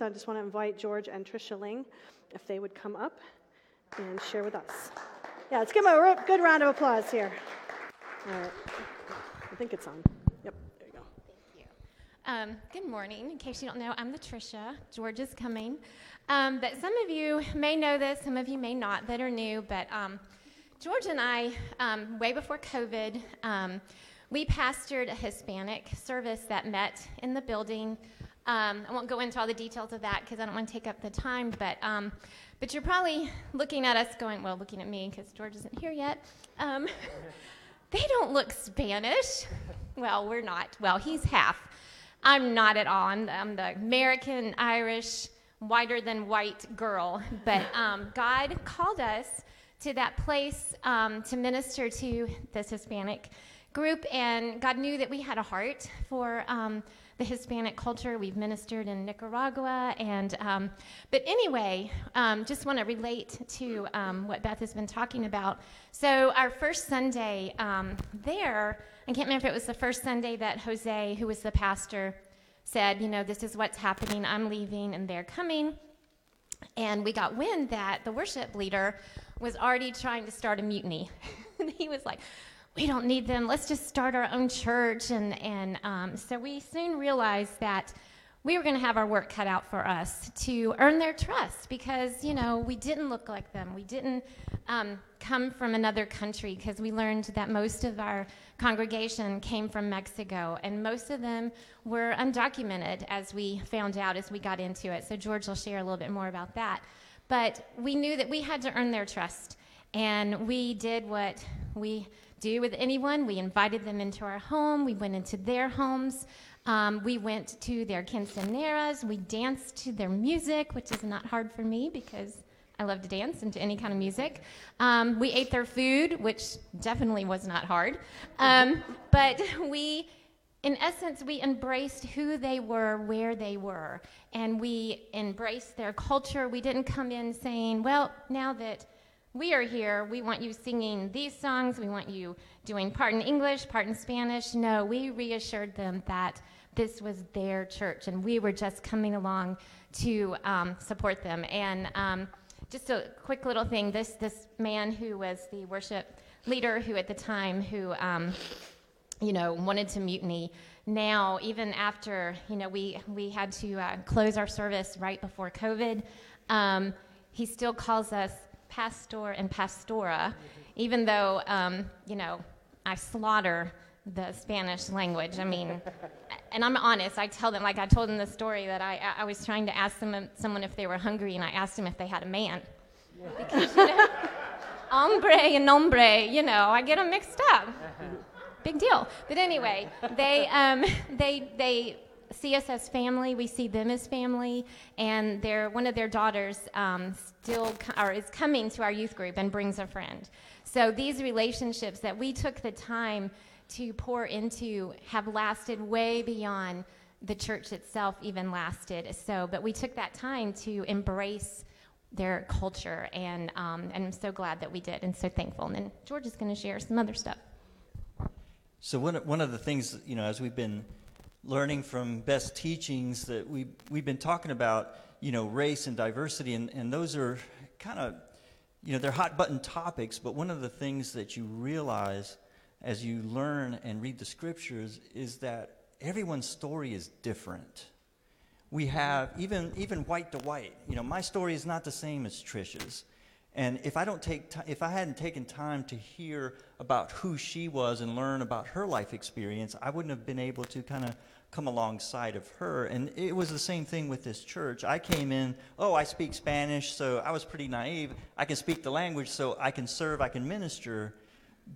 So I just want to invite George and Tricia Ling if they would come up and share with us. Yeah, let's give them a good round of applause here. All right. I think it's on. Yep, there you go. Thank you. Um, good morning. In case you don't know, I'm Latricia. George is coming. Um, but some of you may know this, some of you may not that are new. But um, George and I, um, way before COVID, um, we pastored a Hispanic service that met in the building um, I won't go into all the details of that because I don't want to take up the time, but, um, but you're probably looking at us going, well, looking at me because George isn't here yet. Um, they don't look Spanish. Well, we're not. Well, he's half. I'm not at all. I'm, I'm the American, Irish, whiter than white girl. But um, God called us to that place um, to minister to this Hispanic group, and God knew that we had a heart for um, the Hispanic culture. We've ministered in Nicaragua, and um, but anyway, um, just want to relate to um, what Beth has been talking about. So our first Sunday um, there, I can't remember if it was the first Sunday that Jose, who was the pastor, said, you know, this is what's happening. I'm leaving, and they're coming. And we got wind that the worship leader was already trying to start a mutiny. he was like, we don't need them. Let's just start our own church. And, and um, so we soon realized that we were going to have our work cut out for us to earn their trust because, you know, we didn't look like them. We didn't um, come from another country because we learned that most of our congregation came from Mexico and most of them were undocumented as we found out as we got into it. So George will share a little bit more about that. But we knew that we had to earn their trust. And we did what we do with anyone. We invited them into our home. We went into their homes. Um, we went to their quinceaneras. We danced to their music, which is not hard for me because I love to dance and to any kind of music. Um, we ate their food, which definitely was not hard. Um, but we, in essence, we embraced who they were, where they were, and we embraced their culture. We didn't come in saying, well, now that we are here. We want you singing these songs. We want you doing part in English, part in Spanish. No, we reassured them that this was their church and we were just coming along to um, support them. And um, just a quick little thing this, this man who was the worship leader, who at the time, who, um, you know, wanted to mutiny, now, even after, you know, we, we had to uh, close our service right before COVID, um, he still calls us pastor and pastora, even though, um, you know, I slaughter the Spanish language. I mean, and I'm honest. I tell them, like I told them the story that I, I was trying to ask them, someone if they were hungry, and I asked them if they had a man. Because, you know, hombre and nombre, you know, I get them mixed up. Big deal. But anyway, they, um, they, they see us as family. We see them as family, and their one of their daughters um, still co- or is coming to our youth group and brings a friend. So these relationships that we took the time to pour into have lasted way beyond the church itself even lasted. So, but we took that time to embrace their culture, and um, and I'm so glad that we did, and so thankful. And then George is going to share some other stuff. So one one of the things you know, as we've been learning from Beth's teachings that we, we've been talking about, you know, race and diversity, and, and those are kind of, you know, they're hot button topics, but one of the things that you realize as you learn and read the scriptures is that everyone's story is different. We have, even, even white to white, you know, my story is not the same as Trisha's. And if I don't take t- if I hadn't taken time to hear about who she was and learn about her life experience, I wouldn't have been able to kind of come alongside of her. And it was the same thing with this church. I came in, oh, I speak Spanish, so I was pretty naive. I can speak the language, so I can serve, I can minister.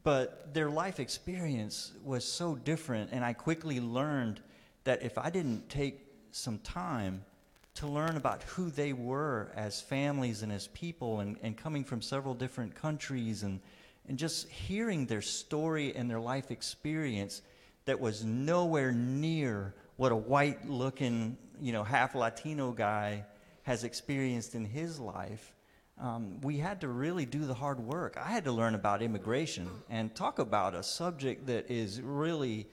But their life experience was so different, and I quickly learned that if I didn't take some time to learn about who they were as families and as people and, and coming from several different countries and, and just hearing their story and their life experience that was nowhere near what a white looking, you know, half Latino guy has experienced in his life. Um, we had to really do the hard work. I had to learn about immigration and talk about a subject that is really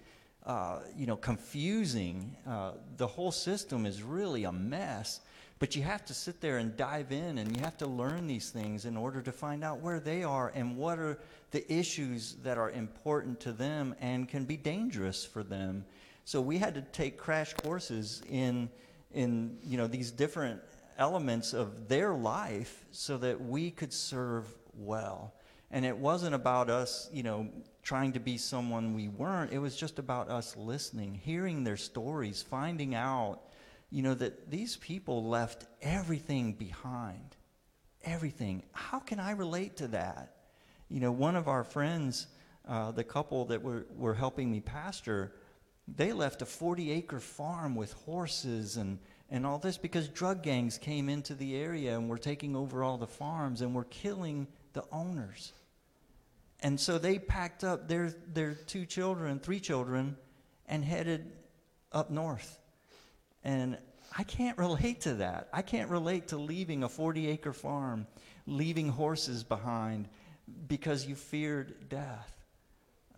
uh, you know, confusing. Uh, the whole system is really a mess. But you have to sit there and dive in and you have to learn these things in order to find out where they are and what are the issues that are important to them and can be dangerous for them. So we had to take crash courses in in you know these different elements of their life so that we could serve well. And it wasn't about us, you know, trying to be someone we weren't. It was just about us listening, hearing their stories, finding out, you know, that these people left everything behind. Everything. How can I relate to that? You know, one of our friends, uh, the couple that were, were helping me pastor, they left a 40 acre farm with horses and, and all this because drug gangs came into the area and were taking over all the farms and were killing the owners. And so they packed up their, their two children, three children, and headed up north. And I can't relate to that. I can't relate to leaving a 40 acre farm, leaving horses behind because you feared death.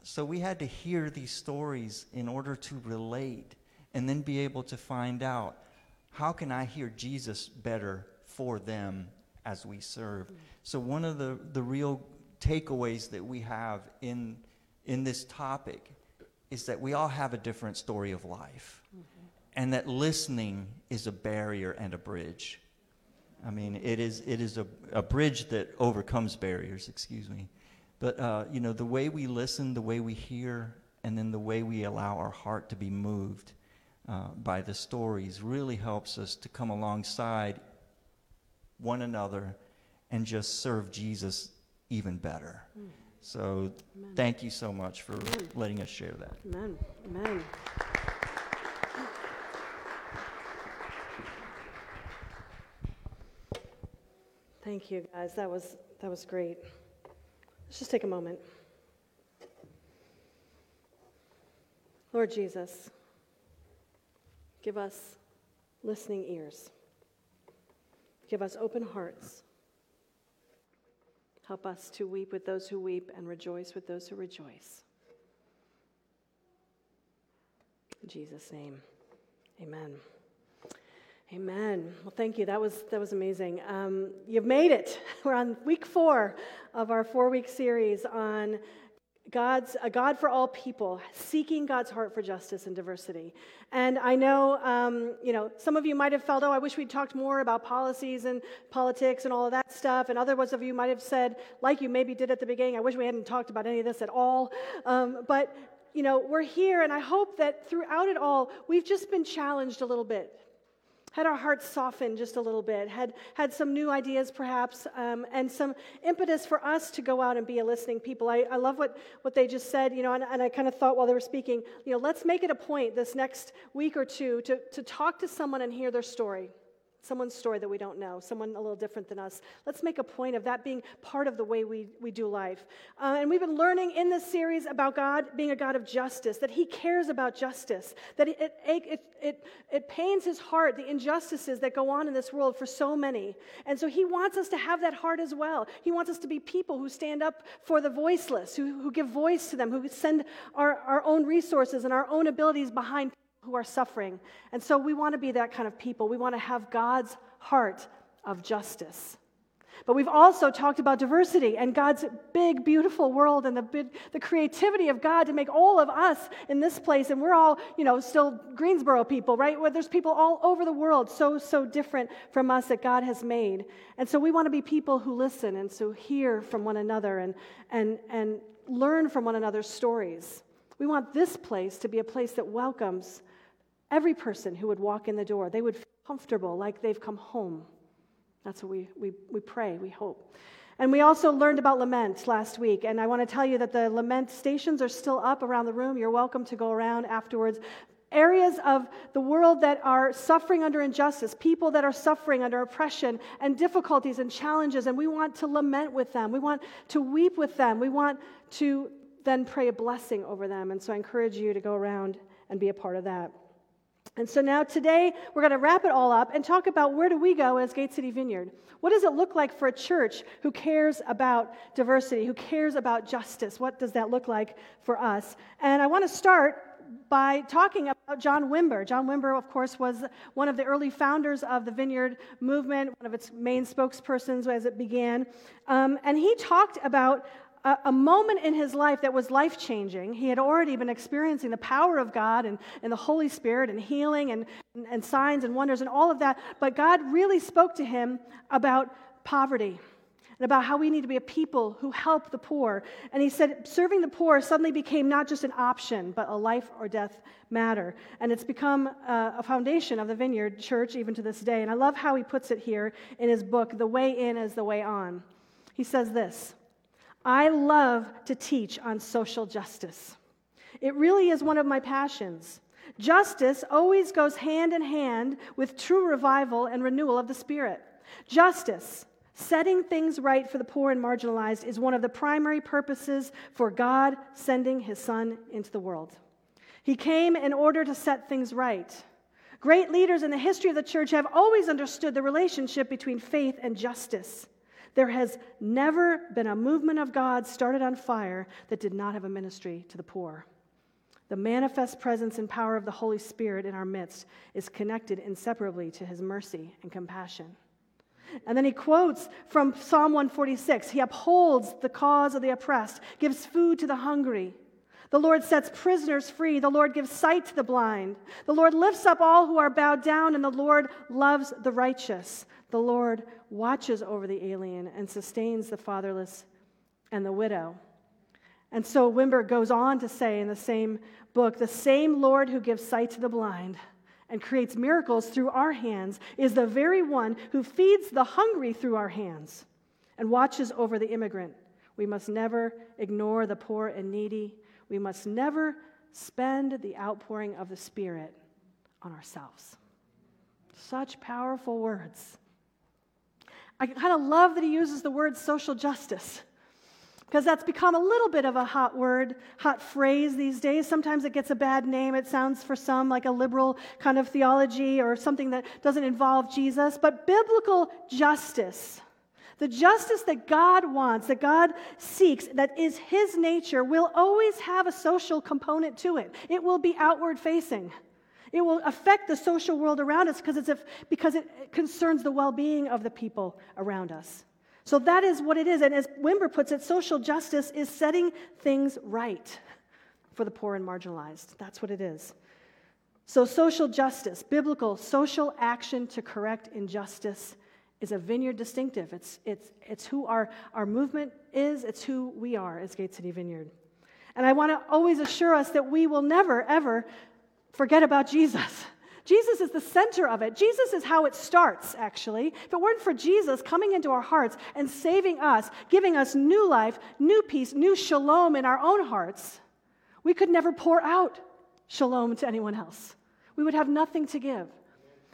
So we had to hear these stories in order to relate and then be able to find out how can I hear Jesus better for them as we serve. So one of the, the real takeaways that we have in, in this topic is that we all have a different story of life. Mm-hmm. And that listening is a barrier and a bridge. I mean, it is, it is a, a bridge that overcomes barriers, excuse me. But, uh, you know, the way we listen, the way we hear, and then the way we allow our heart to be moved uh, by the stories really helps us to come alongside one another and just serve Jesus even better. Mm. So Amen. thank you so much for Amen. letting us share that. Amen. Amen. Thank you guys. That was that was great. Let's just take a moment. Lord Jesus, give us listening ears. Give us open hearts Help us to weep with those who weep and rejoice with those who rejoice. In Jesus' name, amen. Amen. Well, thank you. That was that was amazing. Um, you've made it. We're on week four of our four-week series on God's a God for all people, seeking God's heart for justice and diversity. And I know, um, you know, some of you might have felt, oh, I wish we'd talked more about policies and politics and all of that stuff. And others of you might have said, like you maybe did at the beginning, I wish we hadn't talked about any of this at all. Um, but you know, we're here, and I hope that throughout it all, we've just been challenged a little bit had our hearts softened just a little bit, had, had some new ideas perhaps, um, and some impetus for us to go out and be a listening people. I, I love what, what they just said, you know, and, and I kind of thought while they were speaking, you know, let's make it a point this next week or two to, to talk to someone and hear their story someone's story that we don't know, someone a little different than us. Let's make a point of that being part of the way we, we do life. Uh, and we've been learning in this series about God being a God of justice, that He cares about justice, that it, it, it, it, it pains His heart, the injustices that go on in this world for so many. And so He wants us to have that heart as well. He wants us to be people who stand up for the voiceless, who, who give voice to them, who send our, our own resources and our own abilities behind who are suffering. And so we want to be that kind of people. We want to have God's heart of justice. But we've also talked about diversity and God's big, beautiful world and the, big, the creativity of God to make all of us in this place. And we're all, you know, still Greensboro people, right? Where there's people all over the world so, so different from us that God has made. And so we want to be people who listen and so hear from one another and, and, and learn from one another's stories. We want this place to be a place that welcomes Every person who would walk in the door, they would feel comfortable, like they've come home. That's what we, we, we pray, we hope. And we also learned about lament last week. And I want to tell you that the lament stations are still up around the room. You're welcome to go around afterwards. Areas of the world that are suffering under injustice, people that are suffering under oppression and difficulties and challenges, and we want to lament with them. We want to weep with them. We want to then pray a blessing over them. And so I encourage you to go around and be a part of that. And so now today we're going to wrap it all up and talk about where do we go as Gate City Vineyard? What does it look like for a church who cares about diversity, who cares about justice? What does that look like for us? And I want to start by talking about John Wimber. John Wimber, of course, was one of the early founders of the Vineyard movement, one of its main spokespersons as it began. Um, and he talked about a, a, moment in his life that was life changing. He had already been experiencing the power of God and, and the Holy Spirit and healing and, and, and signs and wonders and all of that. But God really spoke to him about poverty and about how we need to be a people who help the poor. And he said, serving the poor suddenly became not just an option, but a life or death matter. And it's become a foundation of the Vineyard Church even to this day. And I love how he puts it here in his book, The Way In is the Way On. He says this I love to teach on social justice. It really is one of my passions. Justice always goes hand in hand with true revival and renewal of the Spirit. Justice, Setting things right for the poor and marginalized is one of the primary purposes for God sending his son into the world. He came in order to set things right. Great leaders in the history of the church have always understood the relationship between faith and justice. There has never been a movement of God started on fire that did not have a ministry to the poor. The manifest presence and power of the Holy Spirit in our midst is connected inseparably to his mercy and compassion. And then he quotes from Psalm 146 He upholds the cause of the oppressed, gives food to the hungry. The Lord sets prisoners free. The Lord gives sight to the blind. The Lord lifts up all who are bowed down, and the Lord loves the righteous. The Lord watches over the alien and sustains the fatherless and the widow. And so Wimber goes on to say in the same book the same Lord who gives sight to the blind and creates miracles through our hands is the very one who feeds the hungry through our hands and watches over the immigrant. We must never ignore the poor and needy. We must never spend the outpouring of the Spirit on ourselves. Such powerful words. I kind of love that he uses the word social justice because that's become a little bit of a hot word, hot phrase these days. Sometimes it gets a bad name. It sounds for some like a liberal kind of theology or something that doesn't involve Jesus. But biblical justice, the justice that God wants, that God seeks, that is His nature, will always have a social component to it. It will be outward facing. It will affect the social world around us because, it's because it concerns the well being of the people around us. So that is what it is. And as Wimber puts it, social justice is setting things right for the poor and marginalized. That's what it is. So, social justice, biblical social action to correct injustice, is a vineyard distinctive. It's, it's, it's who our, our movement is, it's who we are as Gate City Vineyard. And I want to always assure us that we will never, ever forget about Jesus. Jesus is the center of it. Jesus is how it starts, actually. If it weren't for Jesus coming into our hearts and saving us, giving us new life, new peace, new shalom in our own hearts, we could never pour out shalom to anyone else. We would have nothing to give.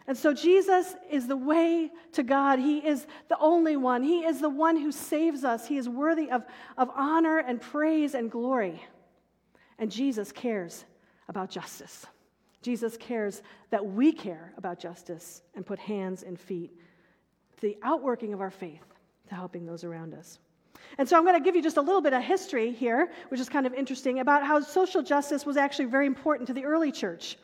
And so Jesus is the way to God. He is the only one. He is the one who saves us. He is worthy of, of honor and praise and glory. And Jesus cares about justice. Jesus cares that we care about justice and put hands and feet the outworking of our faith to helping those around us. And so I'm going to give you just a little bit of history here, which is kind of interesting, about how social justice was actually very important to the early church.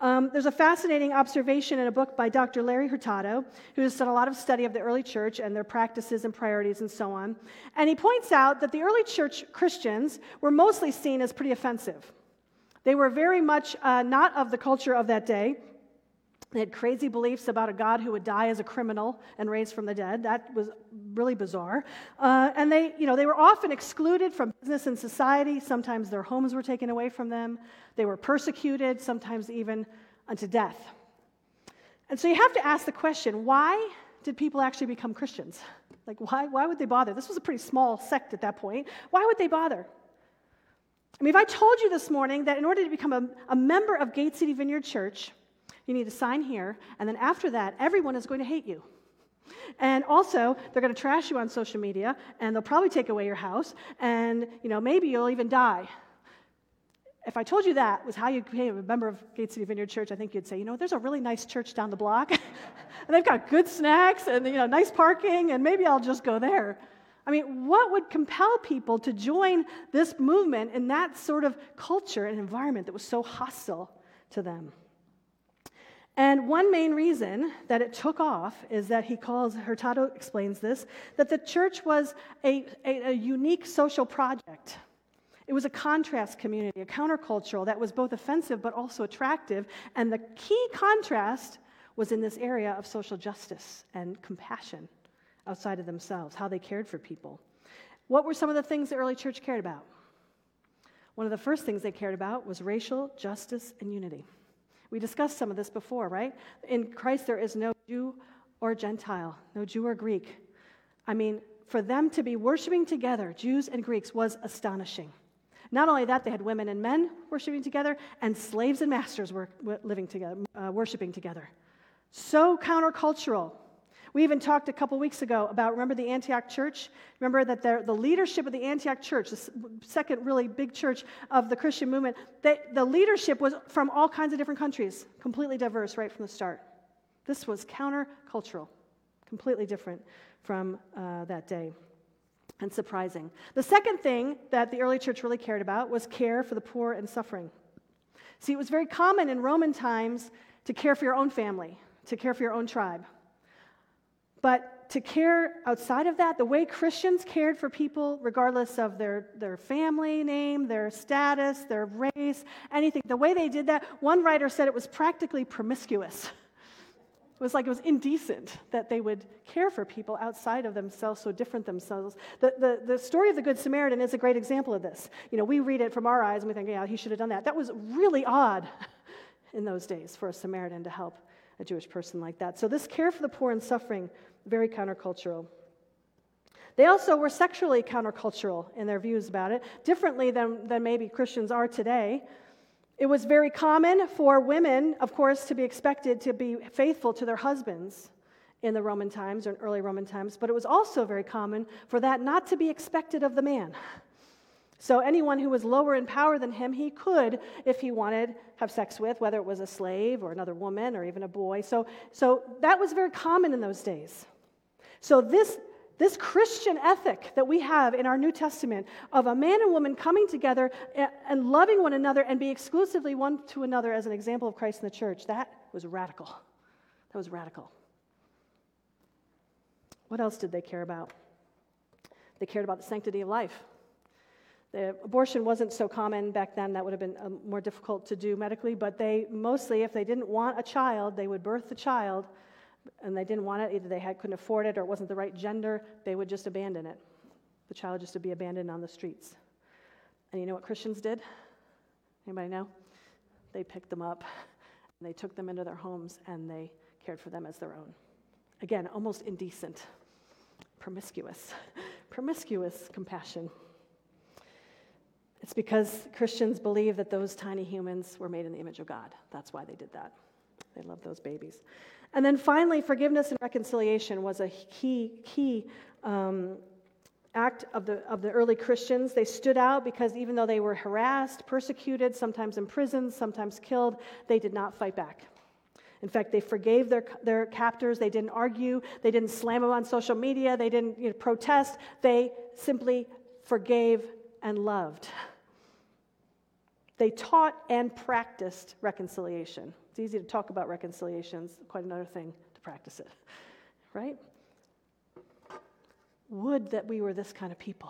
Um, there's a fascinating observation in a book by Dr. Larry Hurtado, who has done a lot of study of the early church and their practices and priorities and so on. And he points out that the early church Christians were mostly seen as pretty offensive. They were very much uh, not of the culture of that day. They had crazy beliefs about a God who would die as a criminal and raise from the dead. That was really bizarre. Uh, and they, you know, they were often excluded from business and society. Sometimes their homes were taken away from them. They were persecuted, sometimes even unto death. And so you have to ask the question why did people actually become Christians? Like, why, why would they bother? This was a pretty small sect at that point. Why would they bother? I mean, if I told you this morning that in order to become a, a member of Gate City Vineyard Church, you need to sign here, and then after that, everyone is going to hate you. And also, they're going to trash you on social media, and they'll probably take away your house, and you know maybe you'll even die. If I told you that was how you became a member of Gate City Vineyard Church, I think you'd say, you know, there's a really nice church down the block, and they've got good snacks and you know nice parking, and maybe I'll just go there. I mean, what would compel people to join this movement in that sort of culture and environment that was so hostile to them? And one main reason that it took off is that he calls, Hurtado explains this, that the church was a, a, a, unique social project. It was a contrast community, a countercultural that was both offensive but also attractive. And the key contrast was in this area of social justice and compassion outside of themselves, how they cared for people. What were some of the things the early church cared about? One of the first things they cared about was racial justice and unity. We discussed some of this before, right? In Christ, there is no Jew or Gentile, no Jew or Greek. I mean, for them to be worshiping together, Jews and Greeks, was astonishing. Not only that, they had women and men worshiping together, and slaves and masters were living together, uh, worshiping together. So countercultural. We even talked a couple weeks ago about, remember the Antioch church? Remember that the leadership of the Antioch church, the second really big church of the Christian movement, they, the leadership was from all kinds of different countries, completely diverse right from the start. This was countercultural, completely different from uh, that day and surprising. The second thing that the early church really cared about was care for the poor and suffering. See, it was very common in Roman times to care for your own family, to care for your own tribe. But to care outside of that, the way Christians cared for people, regardless of their, their family name, their status, their race, anything, the way they did that, one writer said it was practically promiscuous. It was like it was indecent that they would care for people outside of themselves, so different themselves. The, the, the story of the Good Samaritan is a great example of this. You know, we read it from our eyes and we think, yeah, he should have done that. That was really odd in those days for a Samaritan to help a Jewish person like that. So, this care for the poor and suffering very countercultural. They also were sexually countercultural in their views about it, differently than, than maybe Christians are today. It was very common for women, of course, to be expected to be faithful to their husbands in the Roman times or in early Roman times, but it was also very common for that not to be expected of the man. So anyone who was lower in power than him, he could, if he wanted, have sex with, whether it was a slave or another woman or even a boy. So, so that was very common in those days. So, this, this Christian ethic that we have in our New Testament of a man and woman coming together and loving one another and be exclusively one to another as an example of Christ in the church, that was radical. That was radical. What else did they care about? They cared about the sanctity of life. The abortion wasn't so common back then, that would have been um, more difficult to do medically, but they mostly, if they didn't want a child, they would birth the child and they didn't want it, either they had, couldn't afford it or it wasn't the right gender, they would just abandon it. The child just to be abandoned on the streets. And you know what Christians did? Anybody know? They picked them up and they took them into their homes and they cared for them as their own. Again, almost indecent, promiscuous, promiscuous compassion. It's because Christians believe that those tiny humans were made in the image of God. That's why they did that. They love those babies. And then finally, forgiveness and reconciliation was a key, key um, act of the, of the early Christians. They stood out because even though they were harassed, persecuted, sometimes imprisoned, sometimes killed, they did not fight back. In fact, they forgave their, their captors. They didn't argue. They didn't slam them on social media. They didn't you know, protest. They simply forgave and loved. They taught and practiced reconciliation. It's easy to talk about reconciliations, quite another thing to practice it, right? Would that we were this kind of people.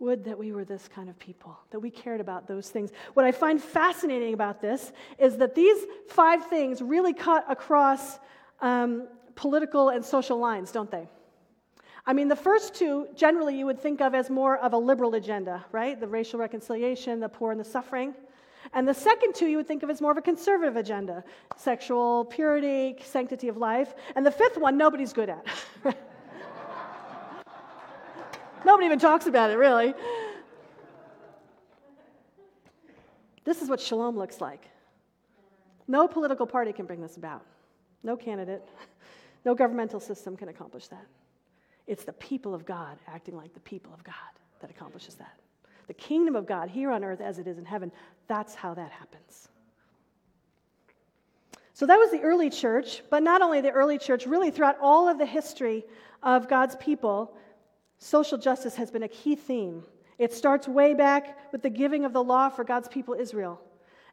Would that we were this kind of people, that we cared about those things. What I find fascinating about this is that these five things really cut across um, political and social lines, don't they? I mean, the first two, generally, you would think of as more of a liberal agenda, right? The racial reconciliation, the poor and the suffering. And the second two you would think of as more of a conservative agenda sexual purity, sanctity of life. And the fifth one, nobody's good at. Nobody even talks about it, really. This is what shalom looks like. No political party can bring this about, no candidate, no governmental system can accomplish that. It's the people of God acting like the people of God that accomplishes that the kingdom of God here on earth as it is in heaven. That's how that happens. So that was the early church, but not only the early church, really throughout all of the history of God's people, social justice has been a key theme. It starts way back with the giving of the law for God's people, Israel.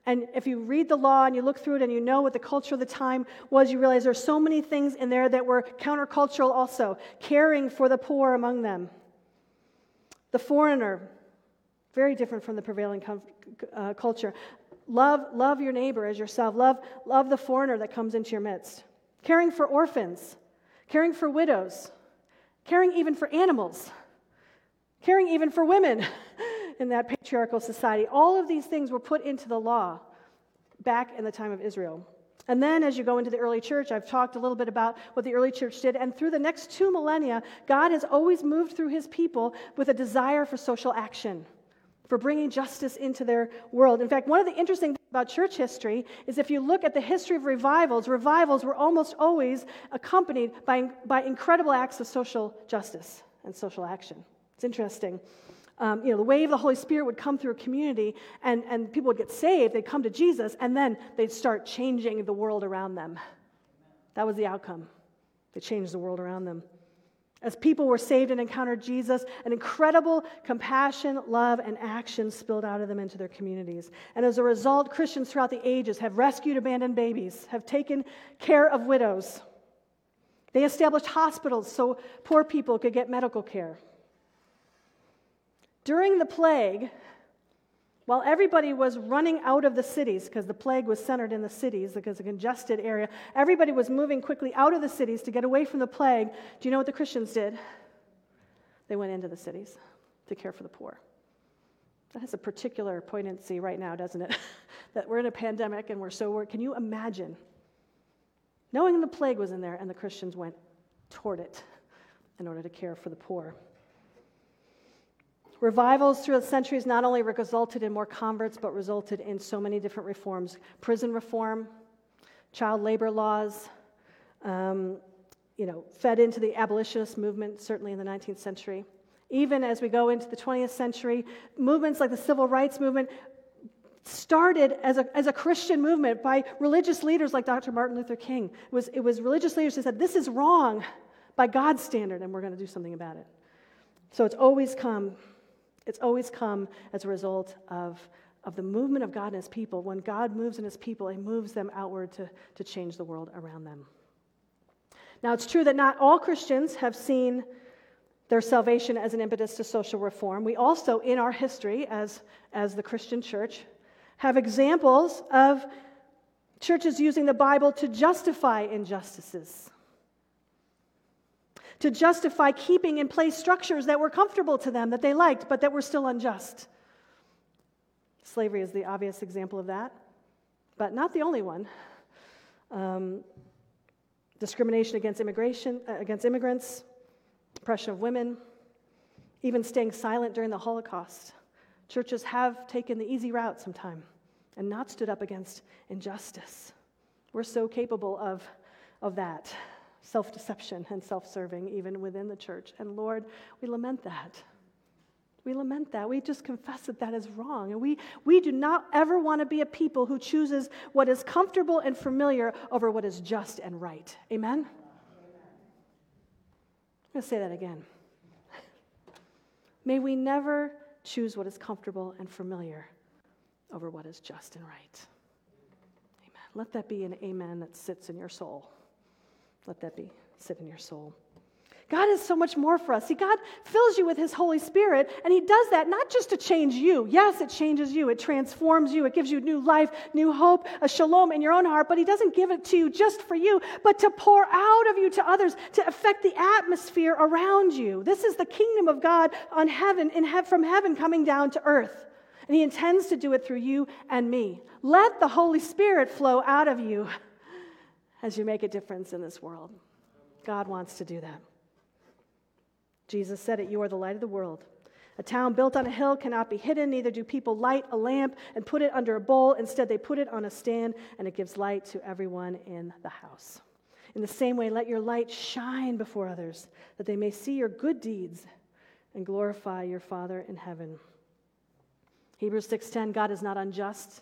And if you read the law and you look through it and you know what the culture of the time was, you realize there's so many things in there that were countercultural also. Caring for the poor among them. The foreigner, very different from the prevailing com- uh, culture. Love, love your neighbor as yourself. Love, love the foreigner that comes into your midst. Caring for orphans, caring for widows, caring even for animals, caring even for women in that patriarchal society. All of these things were put into the law back in the time of Israel. And then, as you go into the early church, I've talked a little bit about what the early church did. And through the next two millennia, God has always moved through his people with a desire for social action for bringing justice into their world. In fact, one of the interesting things about church history is if you look at the history of revivals, revivals were almost always accompanied by, by incredible acts of social justice and social action. It's interesting. Um, you know, the wave of the Holy Spirit would come through a community and, and people would get saved, they'd come to Jesus, and then they'd start changing the world around them. That was the outcome. They changed the world around them. As people were saved and encountered Jesus, an incredible compassion, love, and action spilled out of them into their communities. And as a result, Christians throughout the ages have rescued abandoned babies, have taken care of widows. They established hospitals so poor people could get medical care. During the plague, while everybody was running out of the cities, because the plague was centered in the cities, because a congested area, everybody was moving quickly out of the cities to get away from the plague. Do you know what the Christians did? They went into the cities to care for the poor. That has a particular poignancy right now, doesn't it? that we're in a pandemic and we're so worried. Can you imagine knowing the plague was in there and the Christians went toward it in order to care for the poor? Revivals through the centuries not only resulted in more converts, but resulted in so many different reforms prison reform, child labor laws, um, you know, fed into the abolitionist movement, certainly in the 19th century. Even as we go into the 20th century, movements like the civil rights movement started as a, as a Christian movement by religious leaders like Dr. Martin Luther King. It was, it was religious leaders who said, This is wrong by God's standard, and we're going to do something about it. So it's always come it's always come as a result of, of the movement of God and his people. When God moves in his people, he moves them outward to, to change the world around them. Now, it's true that not all Christians have seen their salvation as an impetus to social reform. We also, in our history as, as the Christian church, have examples of churches using the Bible to justify injustices to justify keeping in place structures that were comfortable to them, that they liked, but that were still unjust. Slavery is the obvious example of that, but not the only one. Um, discrimination against immigration, uh, against immigrants, oppression of women, even staying silent during the Holocaust. Churches have taken the easy route sometime and not stood up against injustice. We're so capable of, of that self deception and self serving, even within the church. And Lord, we lament that. We lament that. We just confess that that is wrong. And we, we do not ever want to be a people who chooses what is comfortable and familiar over what is just and right. Amen? I'm going to say that again. May we never choose what is comfortable and familiar over what is just and right. Amen. Let that be an amen that sits in your soul. Let that be sit in your soul. God is so much more for us. See, God fills you with His Holy Spirit, and He does that not just to change you. Yes, it changes you, it transforms you, it gives you new life, new hope, a shalom in your own heart, but He doesn't give it to you just for you, but to pour out of you to others, to affect the atmosphere around you. This is the kingdom of God on heaven, in he- from heaven coming down to earth. And He intends to do it through you and me. Let the Holy Spirit flow out of you as you make a difference in this world. God wants to do that. Jesus said it, You are the light of the world. A town built on a hill cannot be hidden, neither do people light a lamp and put it under a bowl. Instead, they put it on a stand, and it gives light to everyone in the house. In the same way, let your light shine before others, that they may see your good deeds and glorify your Father in heaven. Hebrews 6:10 God is not unjust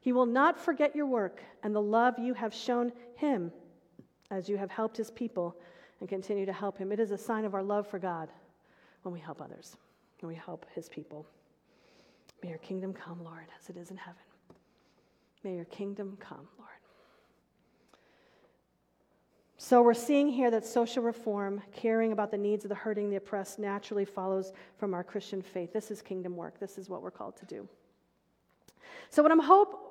he will not forget your work and the love you have shown him as you have helped his people and continue to help him. It is a sign of our love for God when we help others, when we help His people. May your kingdom come, Lord, as it is in heaven. May your kingdom come, Lord. So we're seeing here that social reform, caring about the needs of the hurting, the oppressed, naturally follows from our Christian faith. This is kingdom work. This is what we're called to do. So, what I'm hope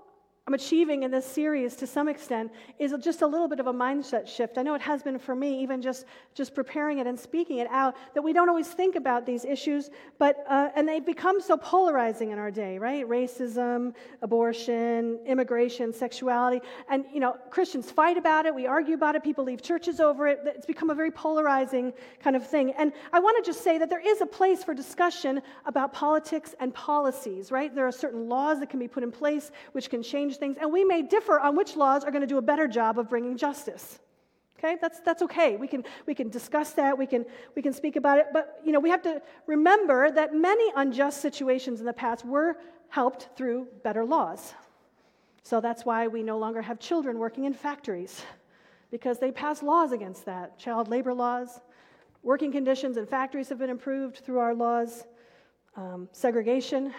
I'm achieving in this series to some extent is just a little bit of a mindset shift. I know it has been for me, even just, just preparing it and speaking it out, that we don't always think about these issues, but, uh, and they become so polarizing in our day, right? Racism, abortion, immigration, sexuality. And, you know, Christians fight about it, we argue about it, people leave churches over it. It's become a very polarizing kind of thing. And I want to just say that there is a place for discussion about politics and policies, right? There are certain laws that can be put in place which can change things, and we may differ on which laws are going to do a better job of bringing justice. Okay, that's, that's okay. We can, we can discuss that, we can, we can speak about it, but you know, we have to remember that many unjust situations in the past were helped through better laws. So that's why we no longer have children working in factories, because they passed laws against that. Child labor laws, working conditions in factories have been improved through our laws. Um, segregation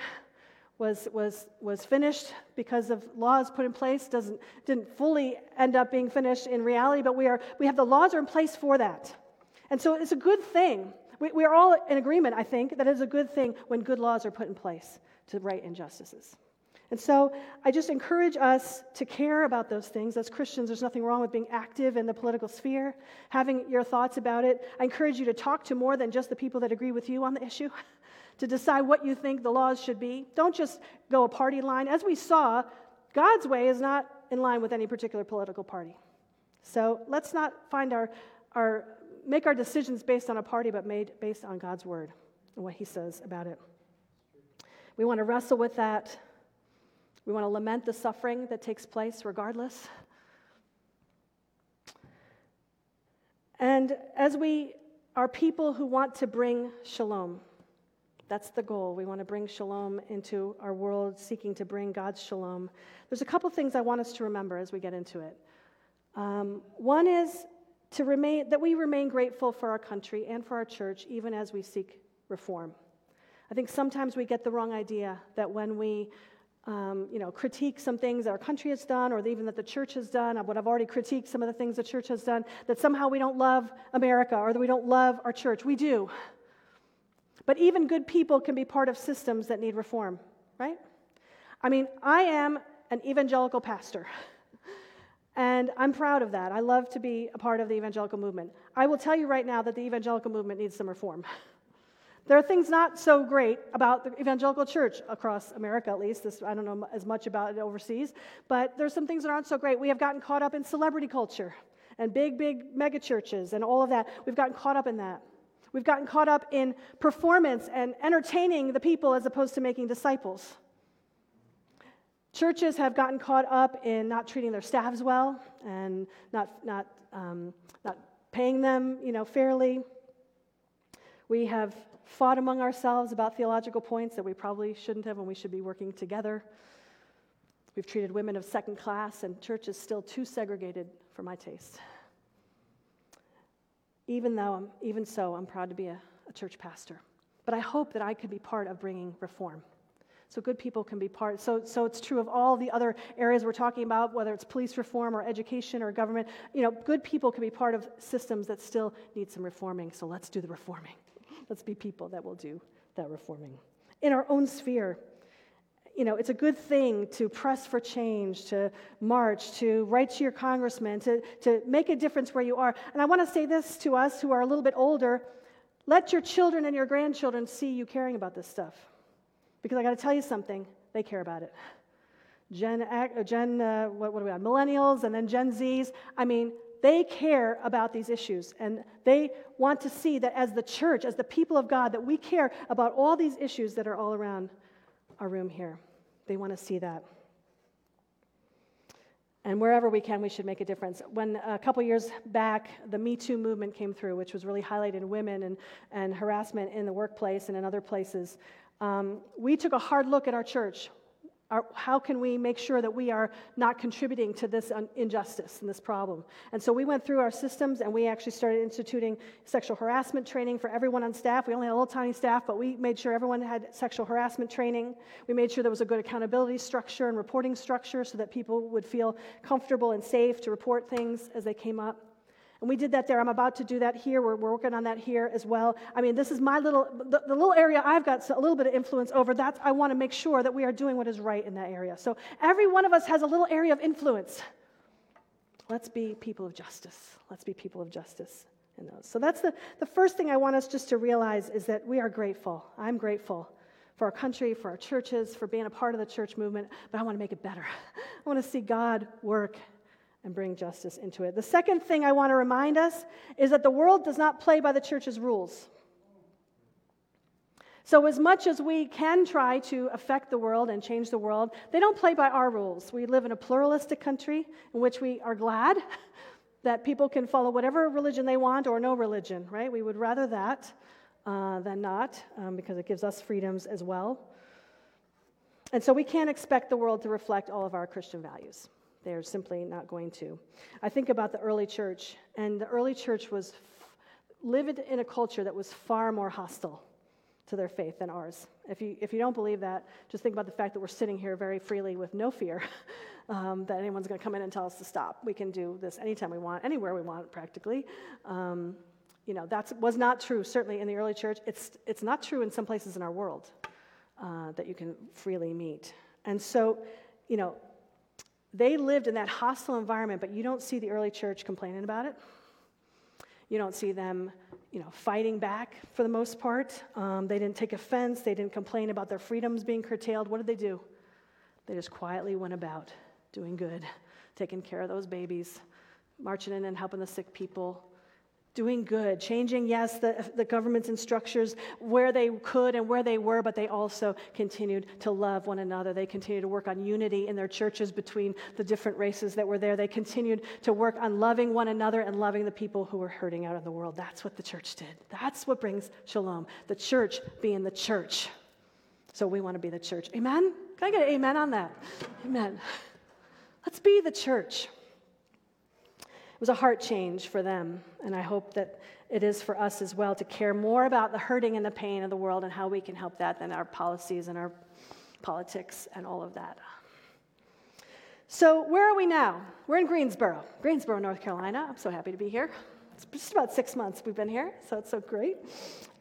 was, was, was finished because of laws put in place, doesn't, didn't fully end up being finished in reality, but we, are, we have the laws are in place for that. And so it's a good thing. We, we are all in agreement, I think, that it's a good thing when good laws are put in place to right injustices. And so I just encourage us to care about those things. As Christians, there's nothing wrong with being active in the political sphere, having your thoughts about it. I encourage you to talk to more than just the people that agree with you on the issue. to decide what you think the laws should be. Don't just go a party line. As we saw, God's way is not in line with any particular political party. So let's not find our, our make our decisions based on a party, but made based on God's word and what He says about it. We want to wrestle with that. We want to lament the suffering that takes place regardless. And as we are people who want to bring shalom, that's the goal. We want to bring shalom into our world, seeking to bring God's shalom. There's a couple things I want us to remember as we get into it. Um, one is to remain that we remain grateful for our country and for our church, even as we seek reform. I think sometimes we get the wrong idea that when we um, you know, critique some things that our country has done, or even that the church has done, what I've already critiqued some of the things the church has done, that somehow we don't love America or that we don't love our church. We do. But even good people can be part of systems that need reform, right? I mean, I am an evangelical pastor. And I'm proud of that. I love to be a part of the evangelical movement. I will tell you right now that the evangelical movement needs some reform. There are things not so great about the evangelical church across America, at least. This, I don't know as much about it overseas, but there's some things that aren't so great. We have gotten caught up in celebrity culture and big, big mega churches and all of that. We've gotten caught up in that. We've gotten caught up in performance and entertaining the people as opposed to making disciples. Churches have gotten caught up in not treating their staffs well and not, not, um, not paying them you know, fairly. We have fought among ourselves about theological points that we probably shouldn't have and we should be working together. We've treated women of second class, and church is still too segregated for my taste even though I'm, even so, I'm proud to be a, a church pastor. But I hope that I could be part of bringing reform. So good people can be part. So, so it's true of all the other areas we're talking about, whether it's police reform or education or government. You know, good people can be part of systems that still need some reforming. So let's do the reforming. Let's be people that will do that reforming. In our own sphere, you know, it's a good thing to press for change, to march, to write to your congressman, to, to make a difference where you are. And I want to say this to us who are a little bit older let your children and your grandchildren see you caring about this stuff. Because I got to tell you something, they care about it. Gen, uh, Gen uh, what, what do we have? Millennials and then Gen Zs. I mean, they care about these issues and they want to see that as the church, as the people of God, that we care about all these issues that are all around our room here. They want to see that. And wherever we can, we should make a difference. When a couple years back, the Me Too movement came through, which was really highlighted women and, and harassment in the workplace and in other places, um, we took a hard look at our church. Are, how can we make sure that we are not contributing to this un- injustice and this problem? And so we went through our systems and we actually started instituting sexual harassment training for everyone on staff. We only had a little tiny staff, but we made sure everyone had sexual harassment training. We made sure there was a good accountability structure and reporting structure so that people would feel comfortable and safe to report things as they came up. And we did that there. I'm about to do that here. We're, we're working on that here as well. I mean, this is my little, the, the little area I've got a little bit of influence over. That's, I want to make sure that we are doing what is right in that area. So every one of us has a little area of influence. Let's be people of justice. Let's be people of justice in those. So that's the, the first thing I want us just to realize is that we are grateful. I'm grateful for our country, for our churches, for being a part of the church movement, but I want to make it better. I want to see God work and bring justice into it. The second thing I want to remind us is that the world does not play by the church's rules. So, as much as we can try to affect the world and change the world, they don't play by our rules. We live in a pluralistic country in which we are glad that people can follow whatever religion they want or no religion, right? We would rather that uh, than not um, because it gives us freedoms as well. And so, we can't expect the world to reflect all of our Christian values. They're simply not going to. I think about the early church, and the early church was f- lived in a culture that was far more hostile to their faith than ours. If you, if you don't believe that, just think about the fact that we're sitting here very freely with no fear um, that anyone's going to come in and tell us to stop. We can do this anytime we want, anywhere we want, practically. Um, you know, that was not true, certainly in the early church. It's, it's not true in some places in our world uh, that you can freely meet. And so, you know, they lived in that hostile environment, but you don't see the early church complaining about it. You don't see them, you know, fighting back for the most part. Um, they didn't take offense. They didn't complain about their freedoms being curtailed. What did they do? They just quietly went about doing good, taking care of those babies, marching in and helping the sick people, doing good, changing, yes, the, the government's and structures where they could and where they were, but they also continued to love one another. They continued to work on unity in their churches between the different races that were there. They continued to work on loving one another and loving the people who were hurting out in the world. That's what the church did. That's what brings shalom. The church being the church. So we want to be the church. Amen? Can I get an amen on that? Amen. Let's be the church. It was a heart change for them, and I hope that it is for us as well to care more about the hurting and the pain of the world and how we can help that than our policies and our politics and all of that. So, where are we now? We're in Greensboro, Greensboro, North Carolina. I'm so happy to be here. It's just about six months we've been here, so it's so great.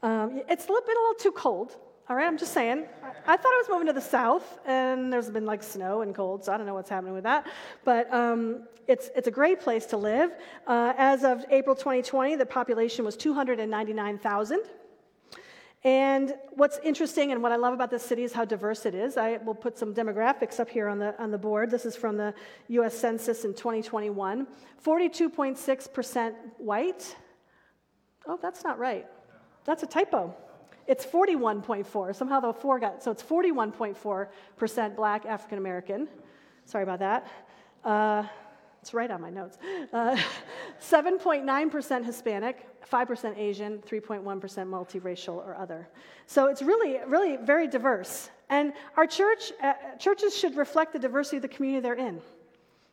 Um, it's been a little too cold all right, I'm just saying. I, thought I was moving to the south, and there's been like snow and cold, so I don't know what's happening with that. But um, it's, it's a great place to live. Uh, as of April 2020, the population was 299,000. And what's interesting and what I love about this city is how diverse it is. I will put some demographics up here on the, on the board. This is from the US Census in 2021 42.6% white. Oh, that's not right. That's a typo. It's 41.4. Somehow the four got, so it's 41.4% black African American. Sorry about that. Uh, it's right on my notes. Uh, 7.9% Hispanic, 5% Asian, 3.1% multiracial or other. So it's really, really very diverse. And our church, uh, churches should reflect the diversity of the community they're in.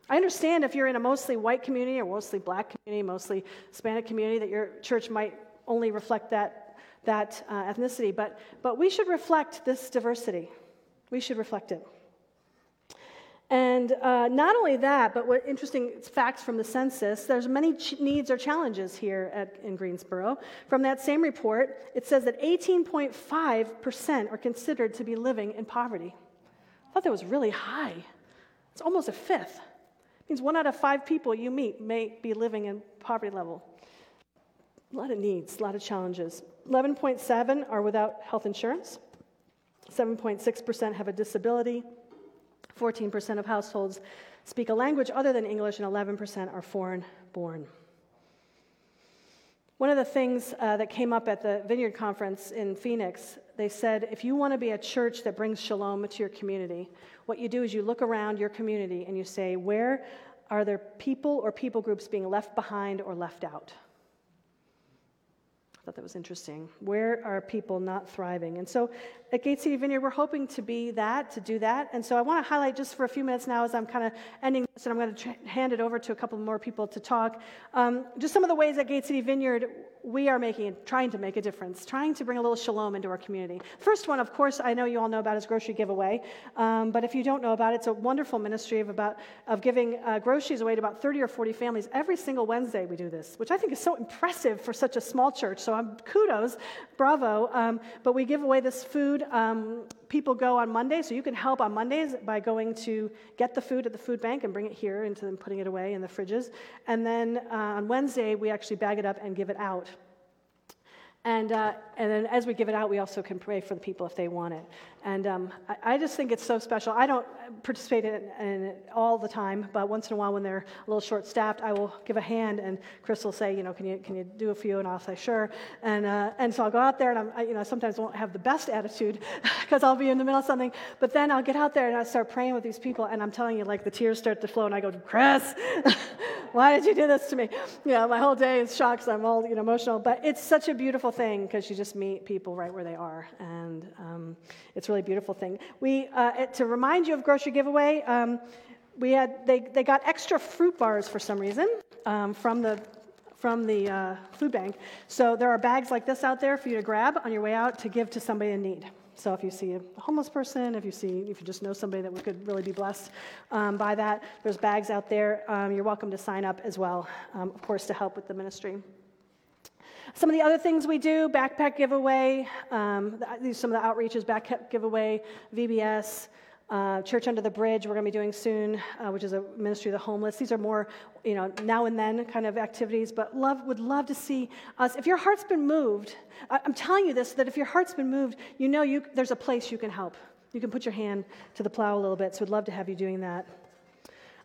I understand if you're in a mostly white community or mostly black community, mostly Hispanic community, that your church might only reflect that that uh, ethnicity, but, but we should reflect this diversity. We should reflect it. And uh, not only that, but what interesting facts from the census, there's many ch- needs or challenges here at, in Greensboro. From that same report, it says that 18.5% are considered to be living in poverty. I thought that was really high. It's almost a fifth. It means one out of five people you meet may be living in poverty level. A lot of needs, a lot of challenges. 11.7 are without health insurance. 7.6% have a disability. 14% of households speak a language other than English, and 11% are foreign born. One of the things uh, that came up at the Vineyard Conference in Phoenix, they said if you want to be a church that brings shalom to your community, what you do is you look around your community and you say, where are there people or people groups being left behind or left out? Thought that was interesting. Where are people not thriving? And so at Gate City Vineyard, we're hoping to be that, to do that. And so I want to highlight just for a few minutes now as I'm kind of ending and I'm going to hand it over to a couple more people to talk. Um, just some of the ways at Gate City Vineyard we are making, trying to make a difference, trying to bring a little shalom into our community. First one, of course, I know you all know about is grocery giveaway. Um, but if you don't know about it, it's a wonderful ministry of about of giving uh, groceries away to about 30 or 40 families every single Wednesday. We do this, which I think is so impressive for such a small church. So I'm kudos, bravo. Um, but we give away this food. Um, people go on Mondays, so you can help on Mondays by going to get the food at the food bank and bring it here into them putting it away in the fridges. And then uh, on Wednesday, we actually bag it up and give it out. And, uh, and then as we give it out, we also can pray for the people if they want it. And um, I, I, just think it's so special. I don't participate in in it, all the time, but once in a while when they're a little short staffed, I will give a hand and Chris will say, you know, can you, can you do a few? And I'll say, sure. And, uh, and so I'll go out there and I'm, I, you know, sometimes won't have the best attitude because I'll be in the middle of something. But then I'll get out there and I start praying with these people and I'm telling you, like the tears start to flow and I go, Chris, why did you do this to me? You know, my whole day is shocked. I'm all, you know, emotional. But it's such a beautiful thing because you just meet people right where they are. And um, it's really beautiful thing. We, uh, to remind you of grocery giveaway, um, we had, they, they got extra fruit bars for some reason um, from the, from the uh, food bank. So there are bags like this out there for you to grab on your way out to give to somebody in need. So if you see a homeless person, if you see, if you just know somebody that could really be blessed um, by that, there's bags out there. Um, you're welcome to sign up as well, um, of course, to help with the ministry. Some of the other things we do backpack giveaway, um, some of the outreaches, backpack giveaway, VBS, uh, Church Under the Bridge, we're going to be doing soon, uh, which is a ministry of the homeless. These are more, you know, now and then kind of activities, but love would love to see us. If your heart's been moved, I, I'm telling you this, that if your heart's been moved, you know you, there's a place you can help. You can put your hand to the plow a little bit, so we'd love to have you doing that.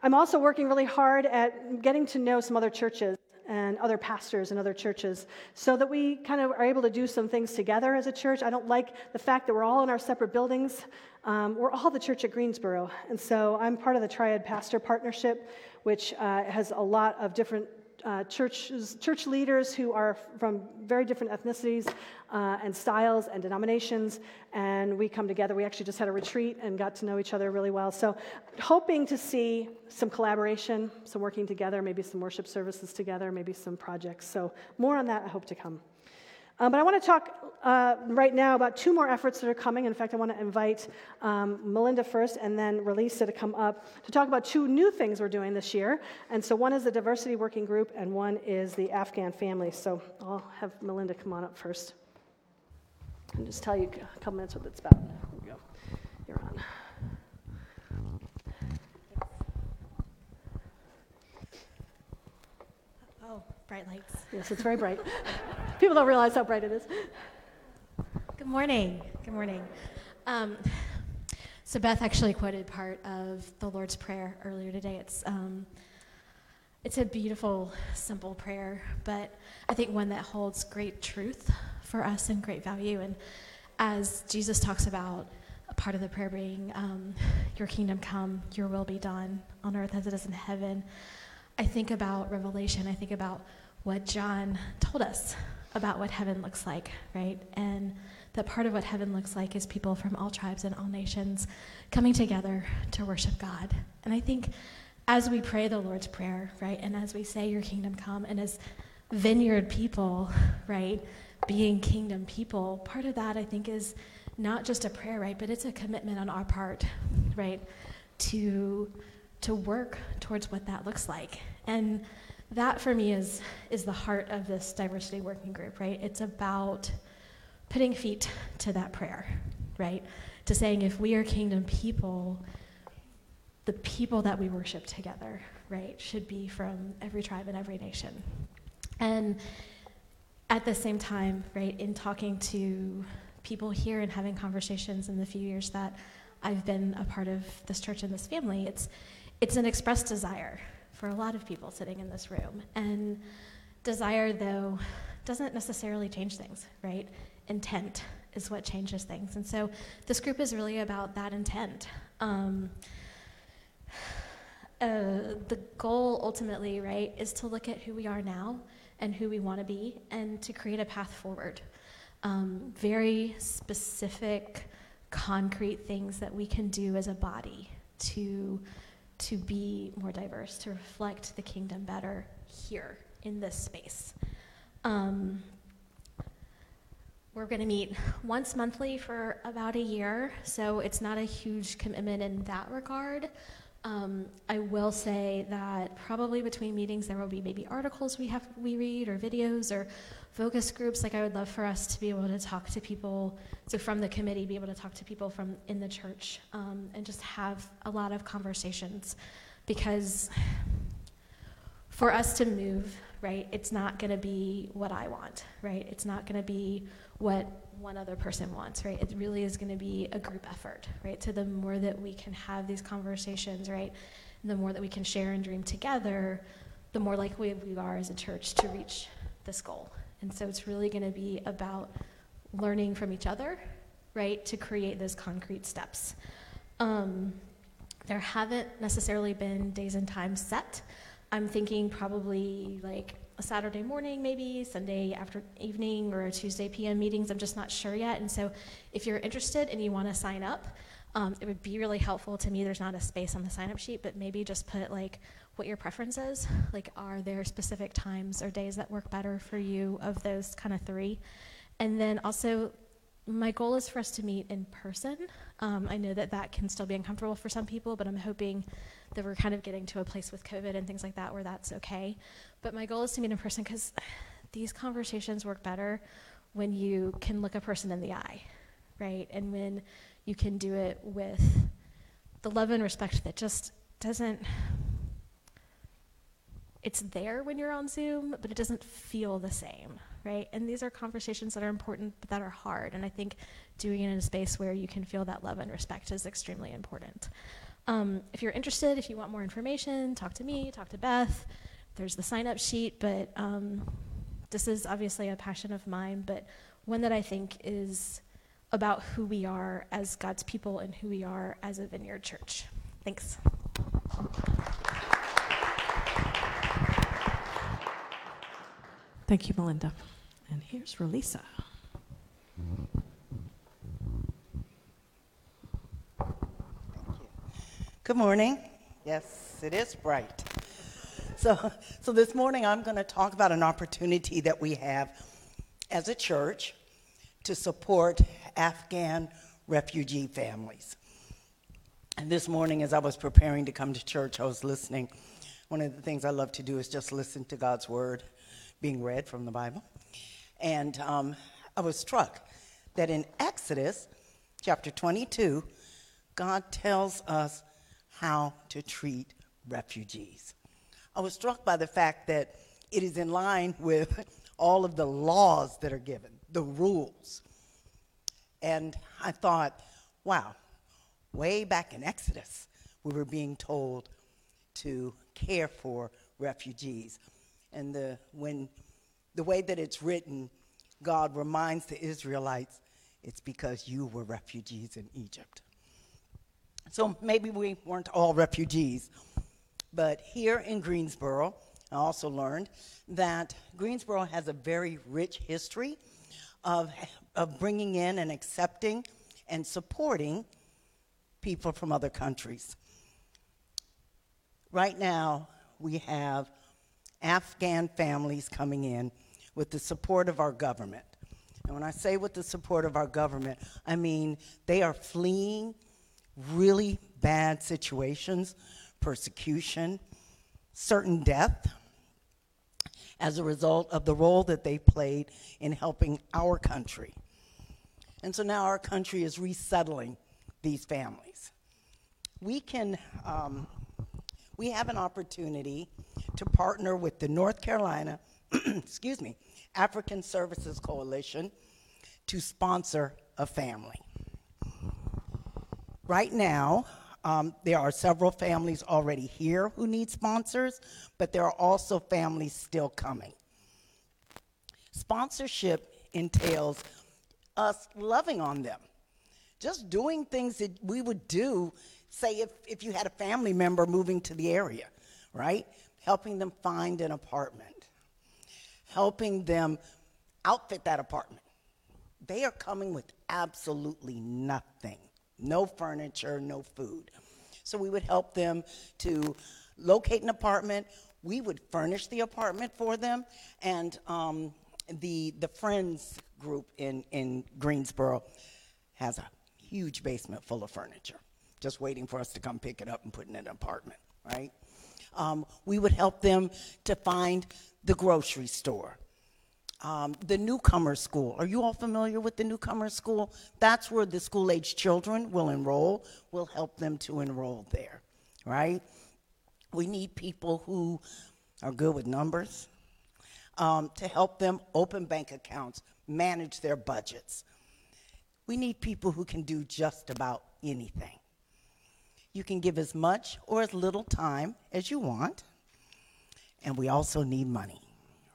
I'm also working really hard at getting to know some other churches and other pastors and other churches so that we kind of are able to do some things together as a church. I don't like the fact that we're all in our separate buildings. Um, we're all the church at Greensboro. And so I'm part of the Triad Pastor Partnership, which uh, has a lot of different uh, churches, church leaders who are from very different ethnicities uh, and styles and denominations, and we come together. We actually just had a retreat and got to know each other really well. So, hoping to see some collaboration, some working together, maybe some worship services together, maybe some projects. So, more on that I hope to come. Um, but I want to talk uh, right now about two more efforts that are coming. In fact, I want to invite um, Melinda first and then Relisa to come up to talk about two new things we're doing this year. And so one is the diversity working group, and one is the Afghan family. So I'll have Melinda come on up first and just tell you a couple minutes what it's about. Here we go. You're on. Oh, bright lights. Yes, it's very bright. People don't realize how bright it is. Good morning. Good morning. Um, so Beth actually quoted part of the Lord's Prayer earlier today. It's um, it's a beautiful, simple prayer, but I think one that holds great truth for us and great value. And as Jesus talks about a part of the prayer being, um, "Your kingdom come, Your will be done on earth as it is in heaven," I think about Revelation. I think about what John told us about what heaven looks like, right? And that part of what heaven looks like is people from all tribes and all nations coming together to worship God. And I think as we pray the Lord's Prayer, right, and as we say, Your kingdom come, and as vineyard people, right, being kingdom people, part of that I think is not just a prayer, right, but it's a commitment on our part, right, to to work towards what that looks like. And that for me is is the heart of this diversity working group, right? It's about putting feet to that prayer, right? To saying if we are kingdom people, the people that we worship together, right, should be from every tribe and every nation. And at the same time, right, in talking to people here and having conversations in the few years that I've been a part of this church and this family, it's it's an expressed desire, for a lot of people sitting in this room. And desire, though, doesn't necessarily change things, right? Intent is what changes things. And so this group is really about that intent. Um, uh, the goal ultimately, right, is to look at who we are now and who we want to be and to create a path forward. Um, very specific, concrete things that we can do as a body to, to be more diverse, to reflect the kingdom better here in this space. Um, we're going to meet once monthly for about a year, so it's not a huge commitment in that regard. Um, I will say that probably between meetings there will be maybe articles we have we read or videos or focus groups. Like I would love for us to be able to talk to people, so from the committee, be able to talk to people from in the church um, and just have a lot of conversations, because for us to move, right, it's not going to be what I want, right? It's not going to be what one other person wants, right? It really is going to be a group effort, right? So the more that we can have these conversations, right, the more that we can share and dream together, the more likely we are as a church to reach this goal. And so it's really going to be about learning from each other, right, to create those concrete steps. Um, there haven't necessarily been days and times set. I'm thinking probably like a Saturday morning, maybe Sunday after evening, or a Tuesday PM meetings. I'm just not sure yet. And so, if you're interested and you want to sign up, um, it would be really helpful to me. There's not a space on the sign up sheet, but maybe just put like what your preference is. Like, are there specific times or days that work better for you of those kind of three? And then also, my goal is for us to meet in person. Um, I know that that can still be uncomfortable for some people, but I'm hoping that we're kind of getting to a place with COVID and things like that where that's okay. But my goal is to meet in person because these conversations work better when you can look a person in the eye, right? And when you can do it with the love and respect that just doesn't it's there when you're on Zoom, but it doesn't feel the same, right? And these are conversations that are important, but that are hard. And I think doing it in a space where you can feel that love and respect is extremely important. Um, if you're interested, if you want more information, talk to me, talk to Beth. There's the sign up sheet, but um, this is obviously a passion of mine, but one that I think is about who we are as God's people and who we are as a vineyard church. Thanks. Thank you, Melinda. And here's Relisa. Good morning. Yes, it is bright. So, so this morning I'm going to talk about an opportunity that we have as a church to support Afghan refugee families. And this morning, as I was preparing to come to church, I was listening. One of the things I love to do is just listen to God's word being read from the Bible. And um, I was struck that in Exodus chapter 22, God tells us how to treat refugees. I was struck by the fact that it is in line with all of the laws that are given, the rules. And I thought, wow, way back in Exodus, we were being told to care for refugees. And the, when, the way that it's written, God reminds the Israelites, it's because you were refugees in Egypt. So maybe we weren't all refugees. But here in Greensboro, I also learned that Greensboro has a very rich history of, of bringing in and accepting and supporting people from other countries. Right now, we have Afghan families coming in with the support of our government. And when I say with the support of our government, I mean they are fleeing really bad situations, persecution, certain death, as a result of the role that they played in helping our country. And so now our country is resettling these families. We can, um, we have an opportunity to partner with the North Carolina, excuse me, African Services Coalition to sponsor a family. Right now, um, there are several families already here who need sponsors, but there are also families still coming. Sponsorship entails us loving on them, just doing things that we would do, say, if, if you had a family member moving to the area, right? Helping them find an apartment. helping them outfit that apartment. They are coming with absolutely nothing no furniture, no food. So we would help them to locate an apartment. We would furnish the apartment for them. And um, the, the Friends group in, in Greensboro has a huge basement full of furniture, just waiting for us to come pick it up and put it in an apartment, right? Um, we would help them to find the grocery store um, the newcomer school. Are you all familiar with the newcomer school? That's where the school age children will enroll. We'll help them to enroll there, right? We need people who are good with numbers um, to help them open bank accounts, manage their budgets. We need people who can do just about anything. You can give as much or as little time as you want, and we also need money,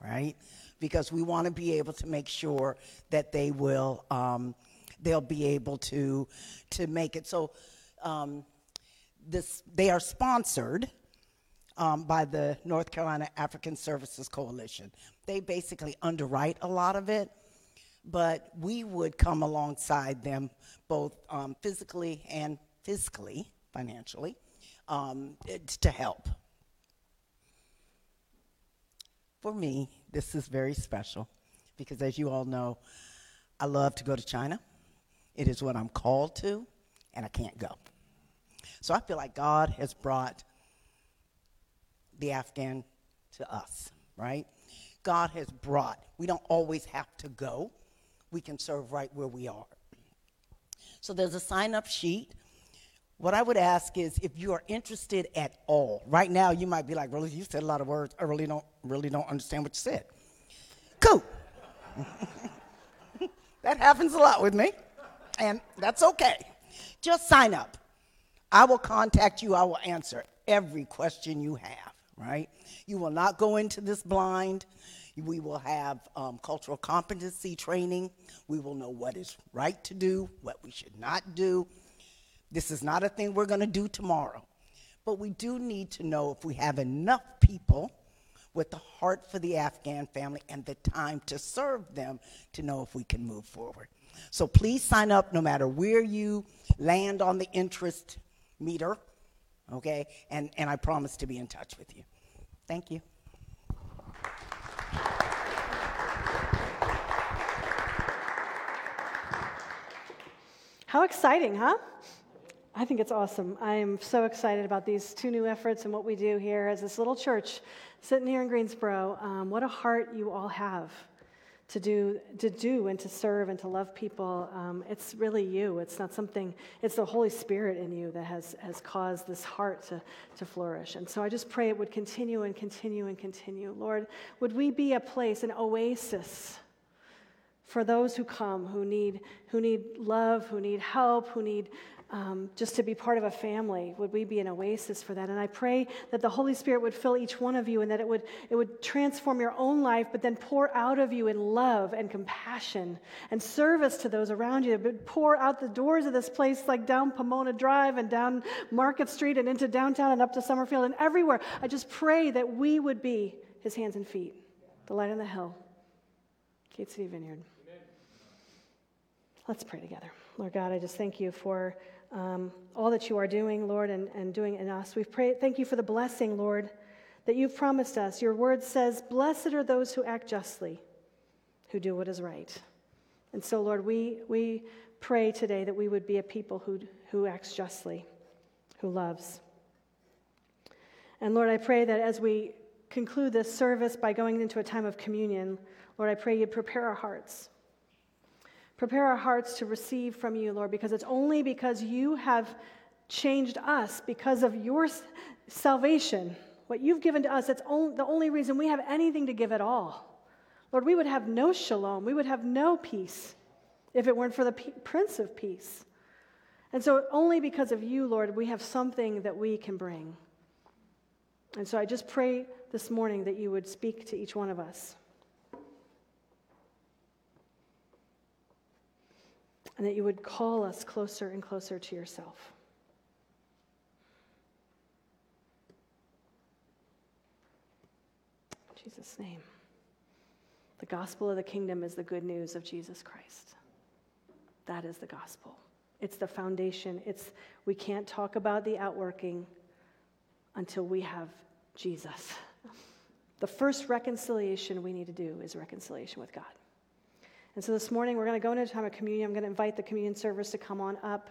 right? because we want to be able to make sure that they will um, they'll be able to to make it so um, this they are sponsored um, by the North Carolina African Services Coalition. They basically underwrite a lot of it, but we would come alongside them both um, physically and fiscally, financially, um, to help. For me, this is very special because, as you all know, I love to go to China. It is what I'm called to, and I can't go. So I feel like God has brought the Afghan to us, right? God has brought, we don't always have to go, we can serve right where we are. So there's a sign up sheet. What I would ask is if you are interested at all, right now you might be like, really, you said a lot of words. I really don't really don't understand what you said. Cool. that happens a lot with me, and that's okay. Just sign up. I will contact you, I will answer every question you have, right? You will not go into this blind. We will have um, cultural competency training. We will know what is right to do, what we should not do. This is not a thing we're going to do tomorrow. But we do need to know if we have enough people with the heart for the Afghan family and the time to serve them to know if we can move forward. So please sign up no matter where you land on the interest meter, okay? And, and I promise to be in touch with you. Thank you. How exciting, huh? I think it's awesome. I am so excited about these two new efforts and what we do here as this little church sitting here in Greensboro. Um, what a heart you all have to do, to do and to serve and to love people. Um, it's really you. It's not something, it's the Holy Spirit in you that has, has caused this heart to, to flourish. And so I just pray it would continue and continue and continue. Lord, would we be a place, an oasis? for those who come who need who need love who need help who need um, just to be part of a family would we be an oasis for that and i pray that the holy spirit would fill each one of you and that it would it would transform your own life but then pour out of you in love and compassion and service to those around you it would pour out the doors of this place like down pomona drive and down market street and into downtown and up to summerfield and everywhere i just pray that we would be his hands and feet the light on the hill Gate City Vineyard. Let's pray together. Lord God, I just thank you for um, all that you are doing, Lord, and, and doing in us. We pray, thank you for the blessing, Lord, that you've promised us. Your word says, Blessed are those who act justly, who do what is right. And so, Lord, we, we pray today that we would be a people who, who acts justly, who loves. And Lord, I pray that as we conclude this service by going into a time of communion, Lord, I pray you'd prepare our hearts Prepare our hearts to receive from you, Lord, because it's only because you have changed us, because of your salvation, what you've given to us, it's the only reason we have anything to give at all. Lord, we would have no shalom, we would have no peace if it weren't for the Prince of Peace. And so, only because of you, Lord, we have something that we can bring. And so, I just pray this morning that you would speak to each one of us. And that you would call us closer and closer to yourself. In Jesus' name. The gospel of the kingdom is the good news of Jesus Christ. That is the gospel. It's the foundation. It's we can't talk about the outworking until we have Jesus. The first reconciliation we need to do is reconciliation with God. And so this morning we're going to go into a time of communion. I'm going to invite the communion service to come on up,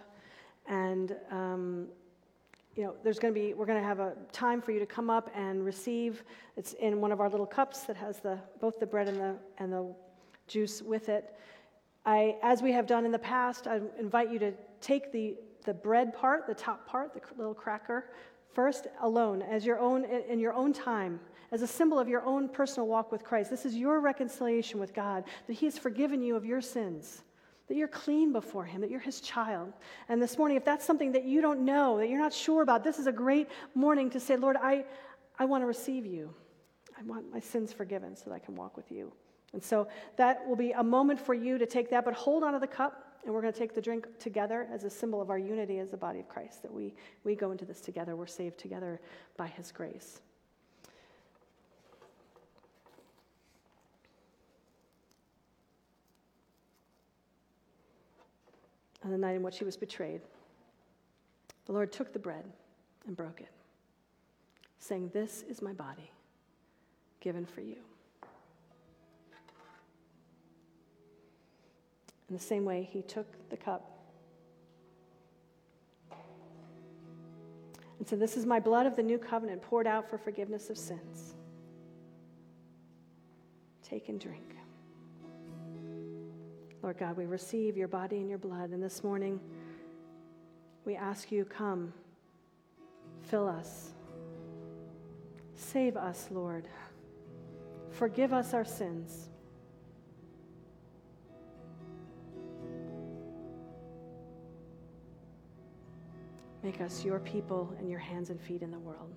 and um, you know, there's going to be we're going to have a time for you to come up and receive. It's in one of our little cups that has the both the bread and the and the juice with it. I, as we have done in the past, I invite you to take the the bread part, the top part, the little cracker, first alone as your own in your own time as a symbol of your own personal walk with Christ. This is your reconciliation with God, that He has forgiven you of your sins, that you're clean before Him, that you're His child. And this morning, if that's something that you don't know, that you're not sure about, this is a great morning to say, Lord, I, I want to receive you. I want my sins forgiven so that I can walk with you. And so that will be a moment for you to take that, but hold on to the cup, and we're going to take the drink together as a symbol of our unity as the body of Christ, that we, we go into this together. We're saved together by His grace. On the night in which he was betrayed, the Lord took the bread and broke it, saying, This is my body given for you. In the same way, he took the cup and said, This is my blood of the new covenant poured out for forgiveness of sins. Take and drink. Lord God, we receive your body and your blood. And this morning, we ask you, come, fill us. Save us, Lord. Forgive us our sins. Make us your people and your hands and feet in the world.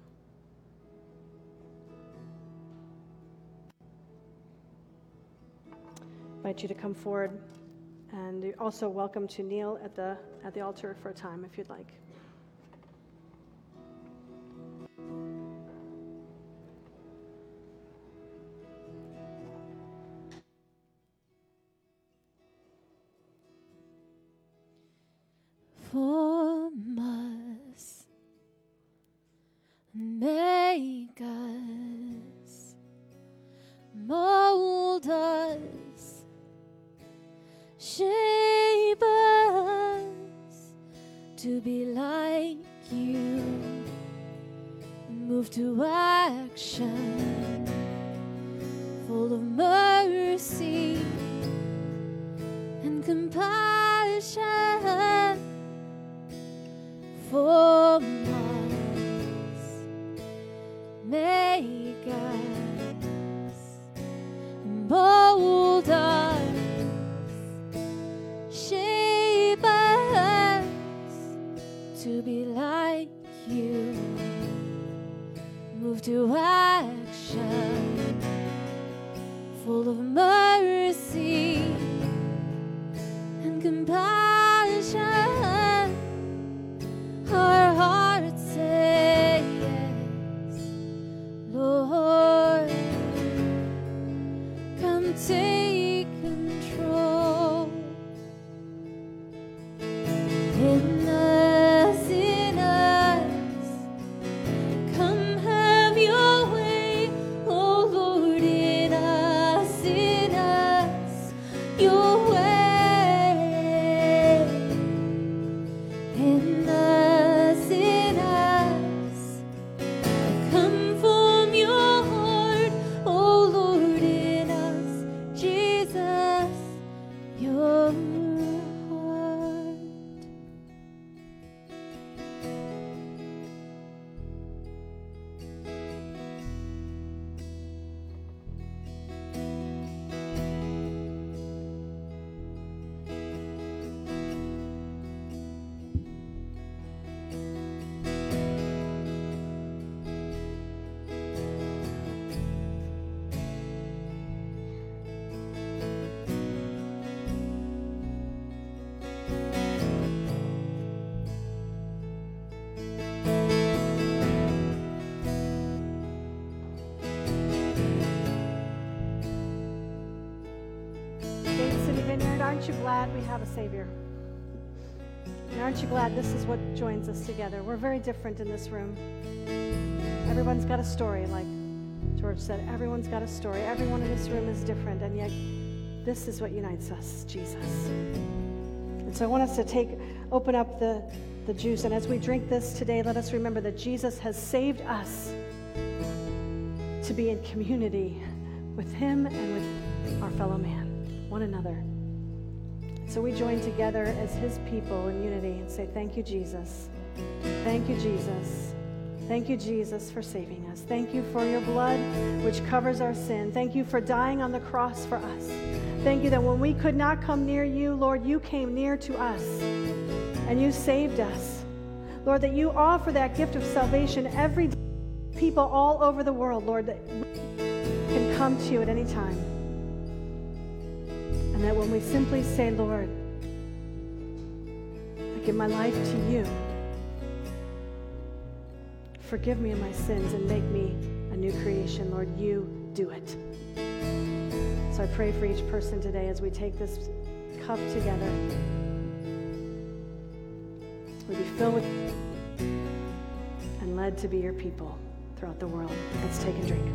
Invite you to come forward. And you're also welcome to kneel at the, at the altar for a time if you'd like. Compassion for aren't you glad we have a Savior? And aren't you glad this is what joins us together? We're very different in this room. Everyone's got a story, like George said. Everyone's got a story. Everyone in this room is different, and yet this is what unites us Jesus. And so I want us to take, open up the, the juice, and as we drink this today, let us remember that Jesus has saved us to be in community with Him and with our fellow man, one another. So we join together as His people in unity and say, Thank you, Jesus. Thank you, Jesus. Thank you, Jesus, for saving us. Thank you for your blood, which covers our sin. Thank you for dying on the cross for us. Thank you that when we could not come near you, Lord, you came near to us and you saved us. Lord, that you offer that gift of salvation every. People all over the world, Lord, that can come to you at any time. And that when we simply say, Lord, I give my life to you, forgive me of my sins and make me a new creation, Lord, you do it. So I pray for each person today as we take this cup together. We be filled with and led to be your people throughout the world. Let's take and drink.